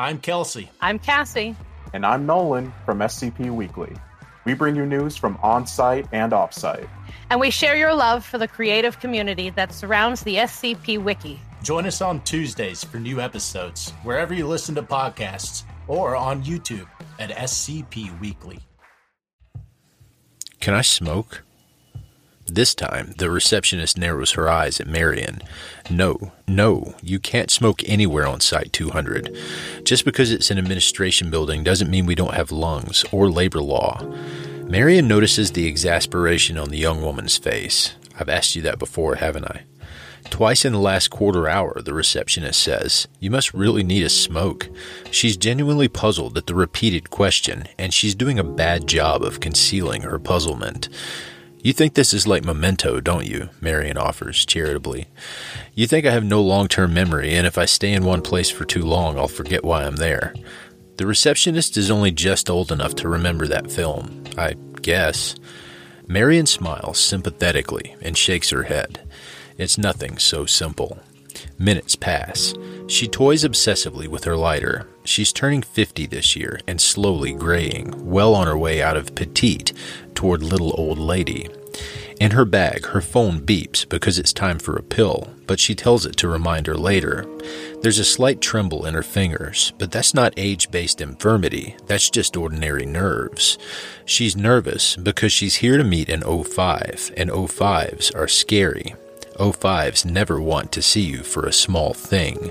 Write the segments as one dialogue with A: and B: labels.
A: I'm Kelsey.
B: I'm Cassie.
C: And I'm Nolan from SCP Weekly. We bring you news from on site and off site.
B: And we share your love for the creative community that surrounds the SCP Wiki.
A: Join us on Tuesdays for new episodes, wherever you listen to podcasts, or on YouTube at SCP Weekly.
D: Can I smoke? This time, the receptionist narrows her eyes at Marion. No, no, you can't smoke anywhere on Site 200. Just because it's an administration building doesn't mean we don't have lungs or labor law. Marion notices the exasperation on the young woman's face. I've asked you that before, haven't I? Twice in the last quarter hour, the receptionist says, You must really need a smoke. She's genuinely puzzled at the repeated question, and she's doing a bad job of concealing her puzzlement. You think this is like memento, don't you? Marion offers charitably. You think I have no long term memory, and if I stay in one place for too long, I'll forget why I'm there. The receptionist is only just old enough to remember that film, I guess. Marion smiles sympathetically and shakes her head. It's nothing so simple. Minutes pass. She toys obsessively with her lighter. She's turning 50 this year and slowly graying, well on her way out of petite toward little old lady. In her bag, her phone beeps because it's time for a pill, but she tells it to remind her later. There's a slight tremble in her fingers, but that's not age based infirmity, that's just ordinary nerves. She's nervous because she's here to meet an O5, and O5s are scary. O5s never want to see you for a small thing.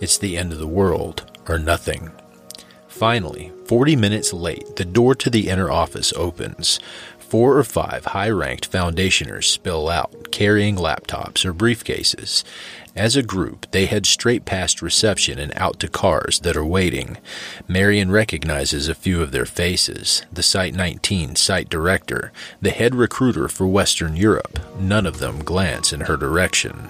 D: It's the end of the world, or nothing. Finally, 40 minutes late, the door to the inner office opens. Four or five high ranked foundationers spill out, carrying laptops or briefcases. As a group, they head straight past reception and out to cars that are waiting. Marion recognizes a few of their faces the Site 19 site director, the head recruiter for Western Europe. None of them glance in her direction.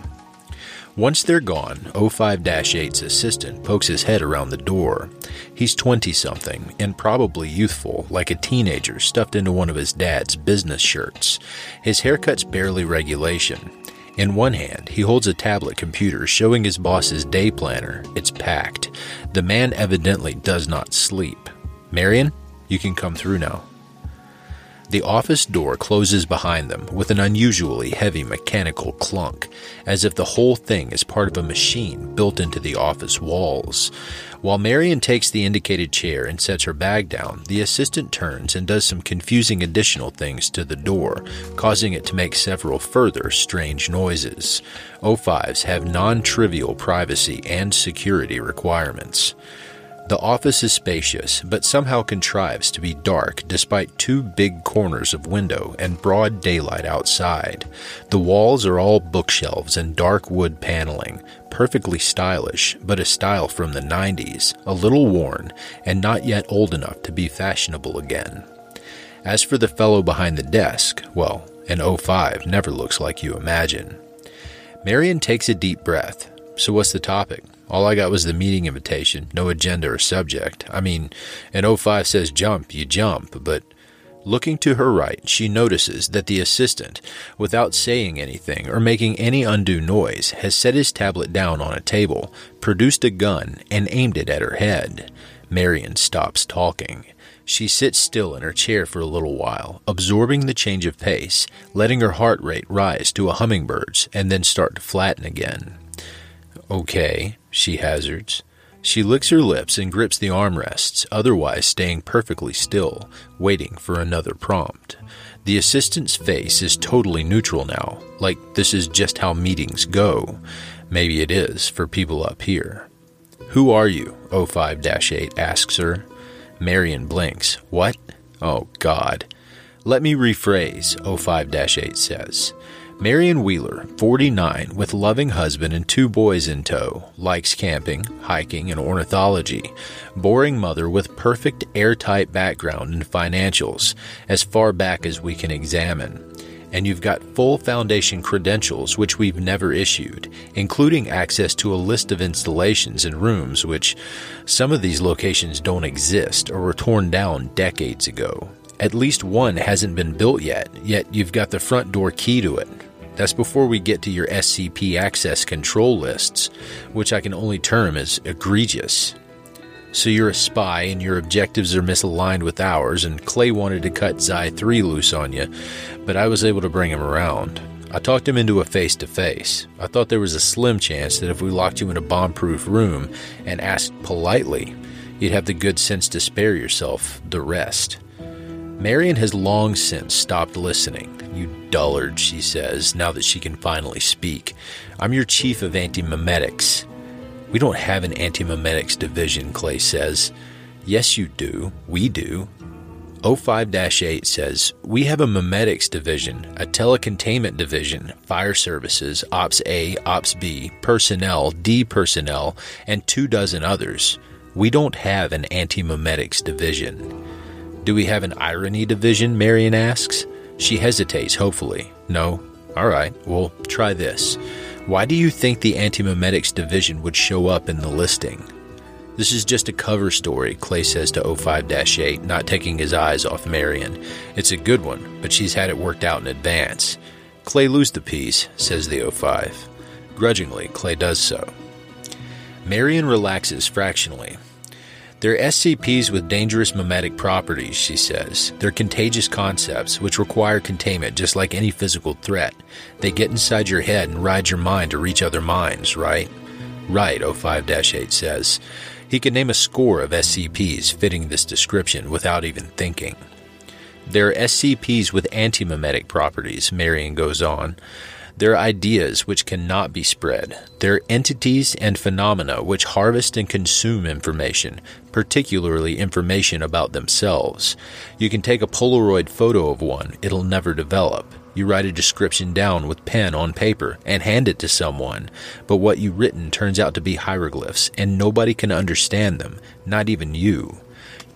D: Once they're gone, 05 8's assistant pokes his head around the door. He's 20 something and probably youthful, like a teenager stuffed into one of his dad's business shirts. His haircut's barely regulation. In one hand, he holds a tablet computer showing his boss's day planner. It's packed. The man evidently does not sleep. Marion, you can come through now. The office door closes behind them with an unusually heavy mechanical clunk, as if the whole thing is part of a machine built into the office walls. While Marion takes the indicated chair and sets her bag down, the assistant turns and does some confusing additional things to the door, causing it to make several further strange noises. O5s have non trivial privacy and security requirements. The office is spacious, but somehow contrives to be dark despite two big corners of window and broad daylight outside. The walls are all bookshelves and dark wood paneling, perfectly stylish, but a style from the 90s, a little worn, and not yet old enough to be fashionable again. As for the fellow behind the desk, well, an 05 never looks like you imagine. Marion takes a deep breath. So, what's the topic? All I got was the meeting invitation, no agenda or subject. I mean, an 05 says jump, you jump, but looking to her right, she notices that the assistant, without saying anything or making any undue noise, has set his tablet down on a table, produced a gun, and aimed it at her head. Marion stops talking. She sits still in her chair for a little while, absorbing the change of pace, letting her heart rate rise to a hummingbird's and then start to flatten again. Okay, she hazards. She licks her lips and grips the armrests, otherwise staying perfectly still, waiting for another prompt. The assistant's face is totally neutral now, like this is just how meetings go. Maybe it is for people up here. Who are you? 05 8 asks her. Marion blinks. What? Oh, God. Let me rephrase, 05 8 says. Marion Wheeler, 49, with loving husband and two boys in tow, likes camping, hiking, and ornithology. Boring mother with perfect airtight background in financials, as far back as we can examine. And you've got full foundation credentials, which we've never issued, including access to a list of installations and rooms, which some of these locations don't exist or were torn down decades ago. At least one hasn't been built yet, yet you've got the front door key to it. That's before we get to your SCP access control lists, which I can only term as egregious. So you're a spy and your objectives are misaligned with ours, and Clay wanted to cut Xi 3 loose on you, but I was able to bring him around. I talked him into a face to face. I thought there was a slim chance that if we locked you in a bomb proof room and asked politely, you'd have the good sense to spare yourself the rest. Marion has long since stopped listening. You dullard, she says, now that she can finally speak. I'm your chief of antimemetics. We don't have an antimemetics division, Clay says. Yes, you do. We do. 05 8 says, We have a memetics division, a telecontainment division, fire services, Ops A, Ops B, personnel, D personnel, and two dozen others. We don't have an anti-memetics division. Do we have an irony division? Marion asks. She hesitates, hopefully. No. All right, well, try this. Why do you think the anti-memetics division would show up in the listing? This is just a cover story, Clay says to 05 8, not taking his eyes off Marion. It's a good one, but she's had it worked out in advance. Clay lose the piece, says the 05. Grudgingly, Clay does so. Marion relaxes fractionally. They're SCPs with dangerous memetic properties, she says. They're contagious concepts which require containment just like any physical threat. They get inside your head and ride your mind to reach other minds, right? Right, 05 8 says. He could name a score of SCPs fitting this description without even thinking. There are SCPs with antimemetic properties, Marion goes on. There are ideas which cannot be spread. There are entities and phenomena which harvest and consume information, particularly information about themselves. You can take a Polaroid photo of one, it'll never develop. You write a description down with pen on paper and hand it to someone, but what you've written turns out to be hieroglyphs, and nobody can understand them, not even you.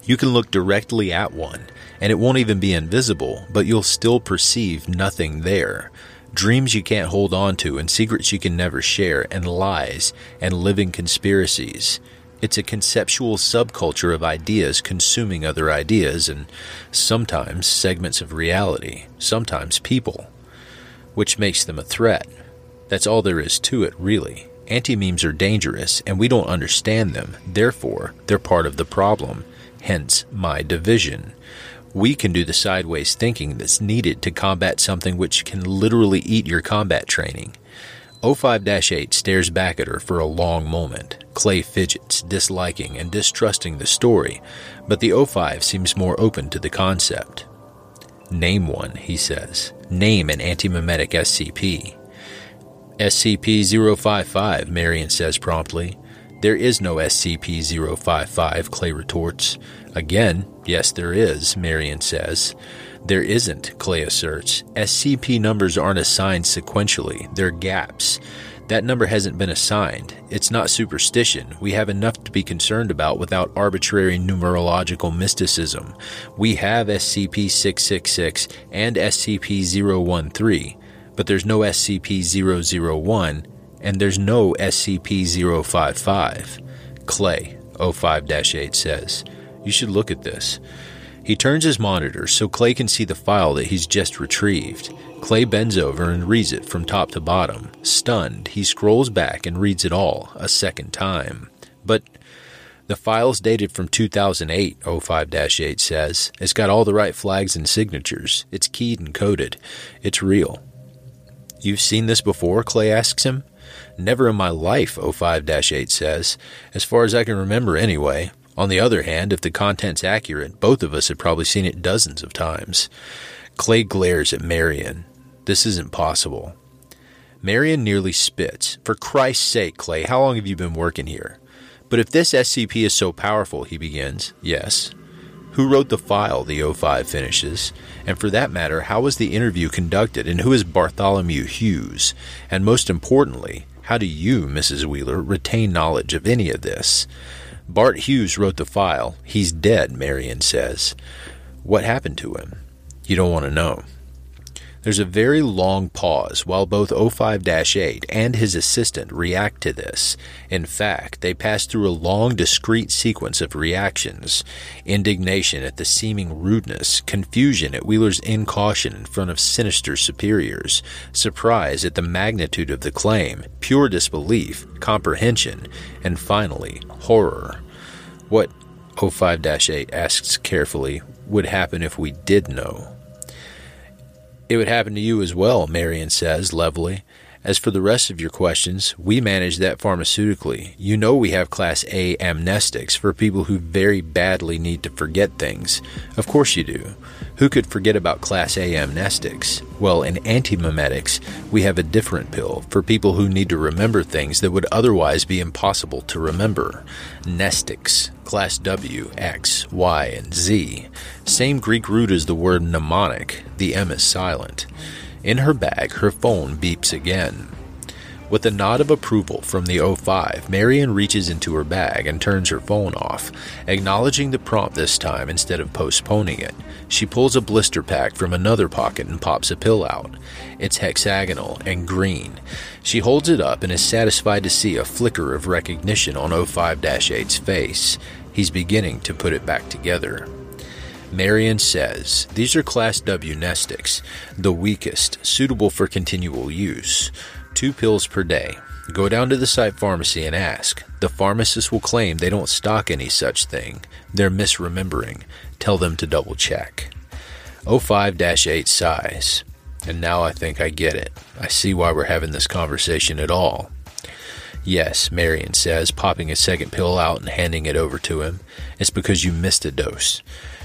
D: You can look directly at one, and it won't even be invisible, but you'll still perceive nothing there. Dreams you can't hold on to, and secrets you can never share, and lies, and living conspiracies. It's a conceptual subculture of ideas consuming other ideas, and sometimes segments of reality, sometimes people, which makes them a threat. That's all there is to it, really. Anti memes are dangerous, and we don't understand them. Therefore, they're part of the problem. Hence, my division. We can do the sideways thinking that's needed to combat something which can literally eat your combat training. 05 8 stares back at her for a long moment. Clay fidgets, disliking and distrusting the story, but the 05 seems more open to the concept. Name one, he says. Name an antimemetic SCP. SCP 055, Marion says promptly. There is no SCP 055, Clay retorts. Again, yes, there is, Marion says. There isn't, Clay asserts. SCP numbers aren't assigned sequentially, they're gaps. That number hasn't been assigned. It's not superstition. We have enough to be concerned about without arbitrary numerological mysticism. We have SCP 666 and SCP 013, but there's no SCP 001 and there's no SCP 055. Clay, 05 8 says. You should look at this. He turns his monitor so Clay can see the file that he's just retrieved. Clay bends over and reads it from top to bottom. Stunned, he scrolls back and reads it all a second time. But the file's dated from 2008, 05 8 says. It's got all the right flags and signatures. It's keyed and coded. It's real. You've seen this before? Clay asks him. Never in my life, 05 8 says. As far as I can remember, anyway. On the other hand, if the content's accurate, both of us have probably seen it dozens of times. Clay glares at Marion. This isn't possible. Marion nearly spits. For Christ's sake, Clay, how long have you been working here? But if this SCP is so powerful, he begins. Yes. Who wrote the file, the 05 finishes? And for that matter, how was the interview conducted, and who is Bartholomew Hughes? And most importantly, how do you, Mrs. Wheeler, retain knowledge of any of this? Bart Hughes wrote the file. He's dead, Marion says. What happened to him? You don't want to know. There's a very long pause while both 05 8 and his assistant react to this. In fact, they pass through a long, discrete sequence of reactions indignation at the seeming rudeness, confusion at Wheeler's incaution in front of sinister superiors, surprise at the magnitude of the claim, pure disbelief, comprehension, and finally, horror. What 05 8 asks carefully would happen if we did know. It would happen to you as well, Marion says levelly. As for the rest of your questions, we manage that pharmaceutically. You know we have Class A amnestics for people who very badly need to forget things. Of course you do. Who could forget about Class A amnestics? Well, in antimemetics, we have a different pill for people who need to remember things that would otherwise be impossible to remember. Mnestics, Class W, X, Y, and Z. Same Greek root as the word mnemonic. The M is silent. In her bag, her phone beeps again. With a nod of approval from the O5, Marion reaches into her bag and turns her phone off, acknowledging the prompt this time instead of postponing it. She pulls a blister pack from another pocket and pops a pill out. It's hexagonal and green. She holds it up and is satisfied to see a flicker of recognition on O5 8's face. He's beginning to put it back together. Marion says these are Class W Mnestics, the weakest, suitable for continual use. Two pills per day. Go down to the site pharmacy and ask. The pharmacist will claim they don't stock any such thing. They're misremembering. Tell them to double check. 05 8 size. And now I think I get it. I see why we're having this conversation at all. Yes, Marion says, popping a second pill out and handing it over to him. It's because you missed a dose.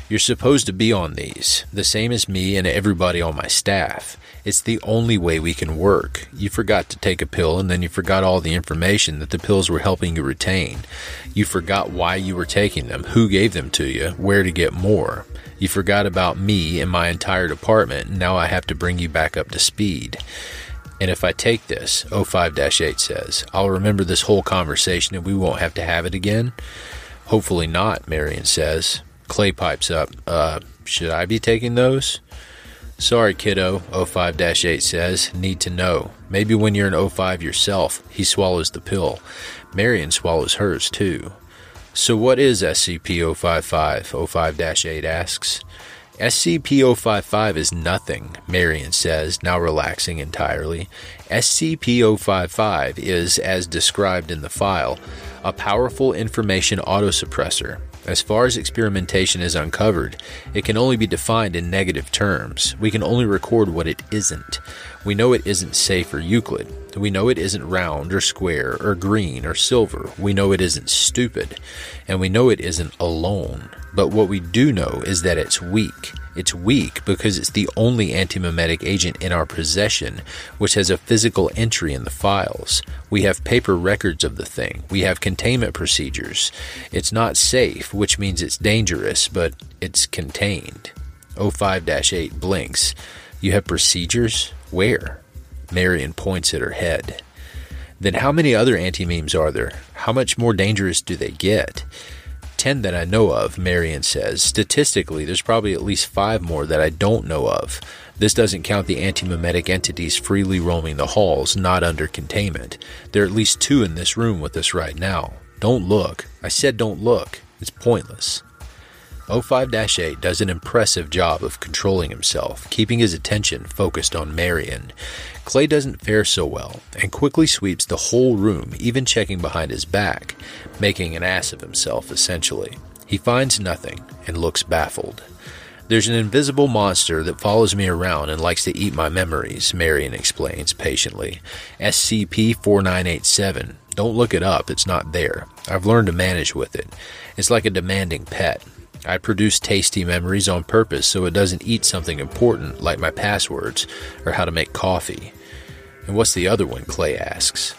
D: You're supposed to be on these, the same as me and everybody on my staff. It's the only way we can work. You forgot to take a pill and then you forgot all the information that the pills were helping you retain. You forgot why you were taking them, who gave them to you, where to get more. You forgot about me and my entire department, and now I have to bring you back up to speed. And if I take this, 05 8 says, I'll remember this whole conversation and we won't have to have it again. Hopefully not, Marion says. Clay pipes up. Uh, should I be taking those? Sorry, kiddo, 05 8 says. Need to know. Maybe when you're an 05 yourself, he swallows the pill. Marion swallows hers, too. So, what is SCP 055? 05 8 asks. SCP 055 is nothing, Marion says, now relaxing entirely. SCP 055 is, as described in the file, a powerful information autosuppressor as far as experimentation is uncovered, it can only be defined in negative terms. We can only record what it isn't. We know it isn't safe or Euclid. We know it isn't round or square or green or silver. We know it isn't stupid. And we know it isn't alone. But what we do know is that it's weak. It's weak because it's the only antimemetic agent in our possession which has a physical entry in the files. We have paper records of the thing. We have containment procedures. It's not safe, which means it's dangerous, but it's contained. 05 8 blinks. You have procedures? Where? Marion points at her head. Then how many other anti memes are there? How much more dangerous do they get? Ten that I know of, Marion says. Statistically, there's probably at least five more that I don't know of. This doesn't count the antimemetic entities freely roaming the halls, not under containment. There are at least two in this room with us right now. Don't look. I said don't look. It's pointless. 05 8 does an impressive job of controlling himself, keeping his attention focused on Marion. Clay doesn't fare so well and quickly sweeps the whole room, even checking behind his back, making an ass of himself essentially. He finds nothing and looks baffled. There's an invisible monster that follows me around and likes to eat my memories, Marion explains patiently. SCP 4987. Don't look it up, it's not there. I've learned to manage with it. It's like a demanding pet. I produce tasty memories on purpose so it doesn't eat something important like my passwords or how to make coffee. And what's the other one? Clay asks.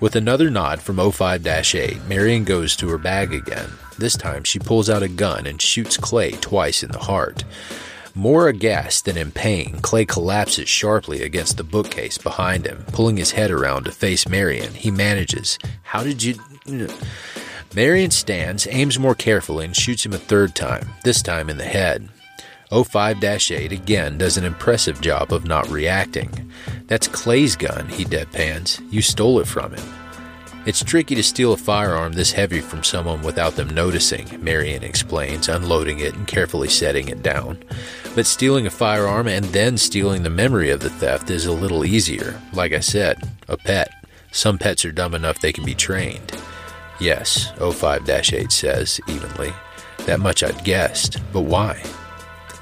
D: With another nod from 05 8, Marion goes to her bag again. This time she pulls out a gun and shoots Clay twice in the heart. More aghast than in pain, Clay collapses sharply against the bookcase behind him, pulling his head around to face Marion. He manages. How did you. Marion stands, aims more carefully, and shoots him a third time, this time in the head. 05 8 again does an impressive job of not reacting. That's Clay's gun, he deadpans. You stole it from him. It's tricky to steal a firearm this heavy from someone without them noticing, Marion explains, unloading it and carefully setting it down. But stealing a firearm and then stealing the memory of the theft is a little easier. Like I said, a pet. Some pets are dumb enough they can be trained. Yes, 05 8 says evenly. That much I'd guessed, but why?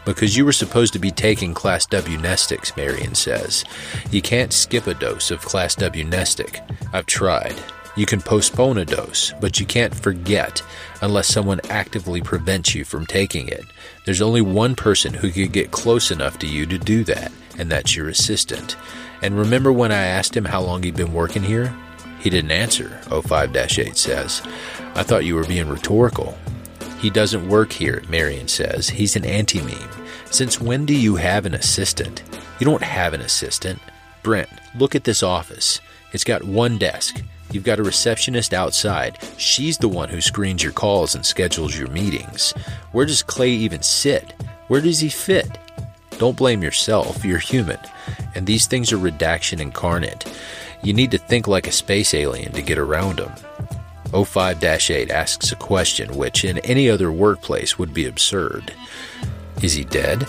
D: Because you were supposed to be taking Class W Mnestics, Marion says. You can't skip a dose of Class W Mnestic. I've tried. You can postpone a dose, but you can't forget unless someone actively prevents you from taking it. There's only one person who could get close enough to you to do that, and that's your assistant. And remember when I asked him how long he'd been working here? He didn't answer, 05 8 says. I thought you were being rhetorical. He doesn't work here, Marion says. He's an anti meme. Since when do you have an assistant? You don't have an assistant. Brent, look at this office. It's got one desk. You've got a receptionist outside. She's the one who screens your calls and schedules your meetings. Where does Clay even sit? Where does he fit? Don't blame yourself, you're human. And these things are redaction incarnate. You need to think like a space alien to get around them. 05 8 asks a question which, in any other workplace, would be absurd. Is he dead?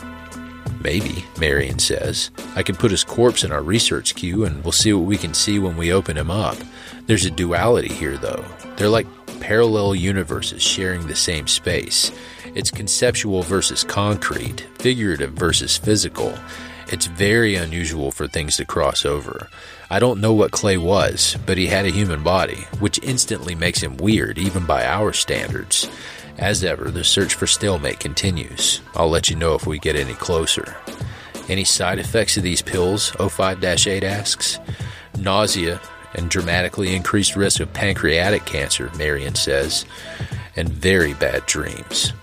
D: Maybe, Marion says. I can put his corpse in our research queue and we'll see what we can see when we open him up. There's a duality here, though. They're like parallel universes sharing the same space. It's conceptual versus concrete, figurative versus physical. It's very unusual for things to cross over. I don't know what Clay was, but he had a human body, which instantly makes him weird, even by our standards. As ever, the search for stalemate continues. I'll let you know if we get any closer. Any side effects of these pills? 05 8 asks. Nausea, and dramatically increased risk of pancreatic cancer, Marion says, and very bad dreams.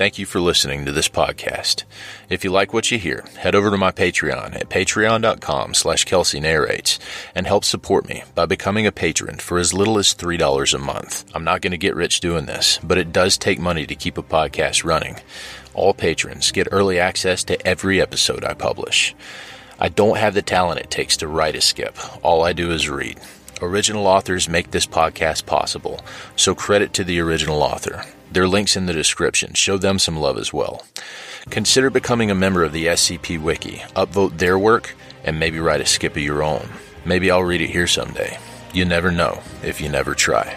D: Thank you for listening to this podcast. If you like what you hear, head over to my Patreon at patreon.com slash Kelsey narrates and help support me by becoming a patron for as little as $3 a month. I'm not going to get rich doing this, but it does take money to keep a podcast running. All patrons get early access to every episode I publish. I don't have the talent it takes to write a skip. All I do is read. Original authors make this podcast possible, so credit to the original author. There are links in the description. Show them some love as well. Consider becoming a member of the SCP Wiki, upvote their work, and maybe write a skip of your own. Maybe I'll read it here someday. You never know if you never try.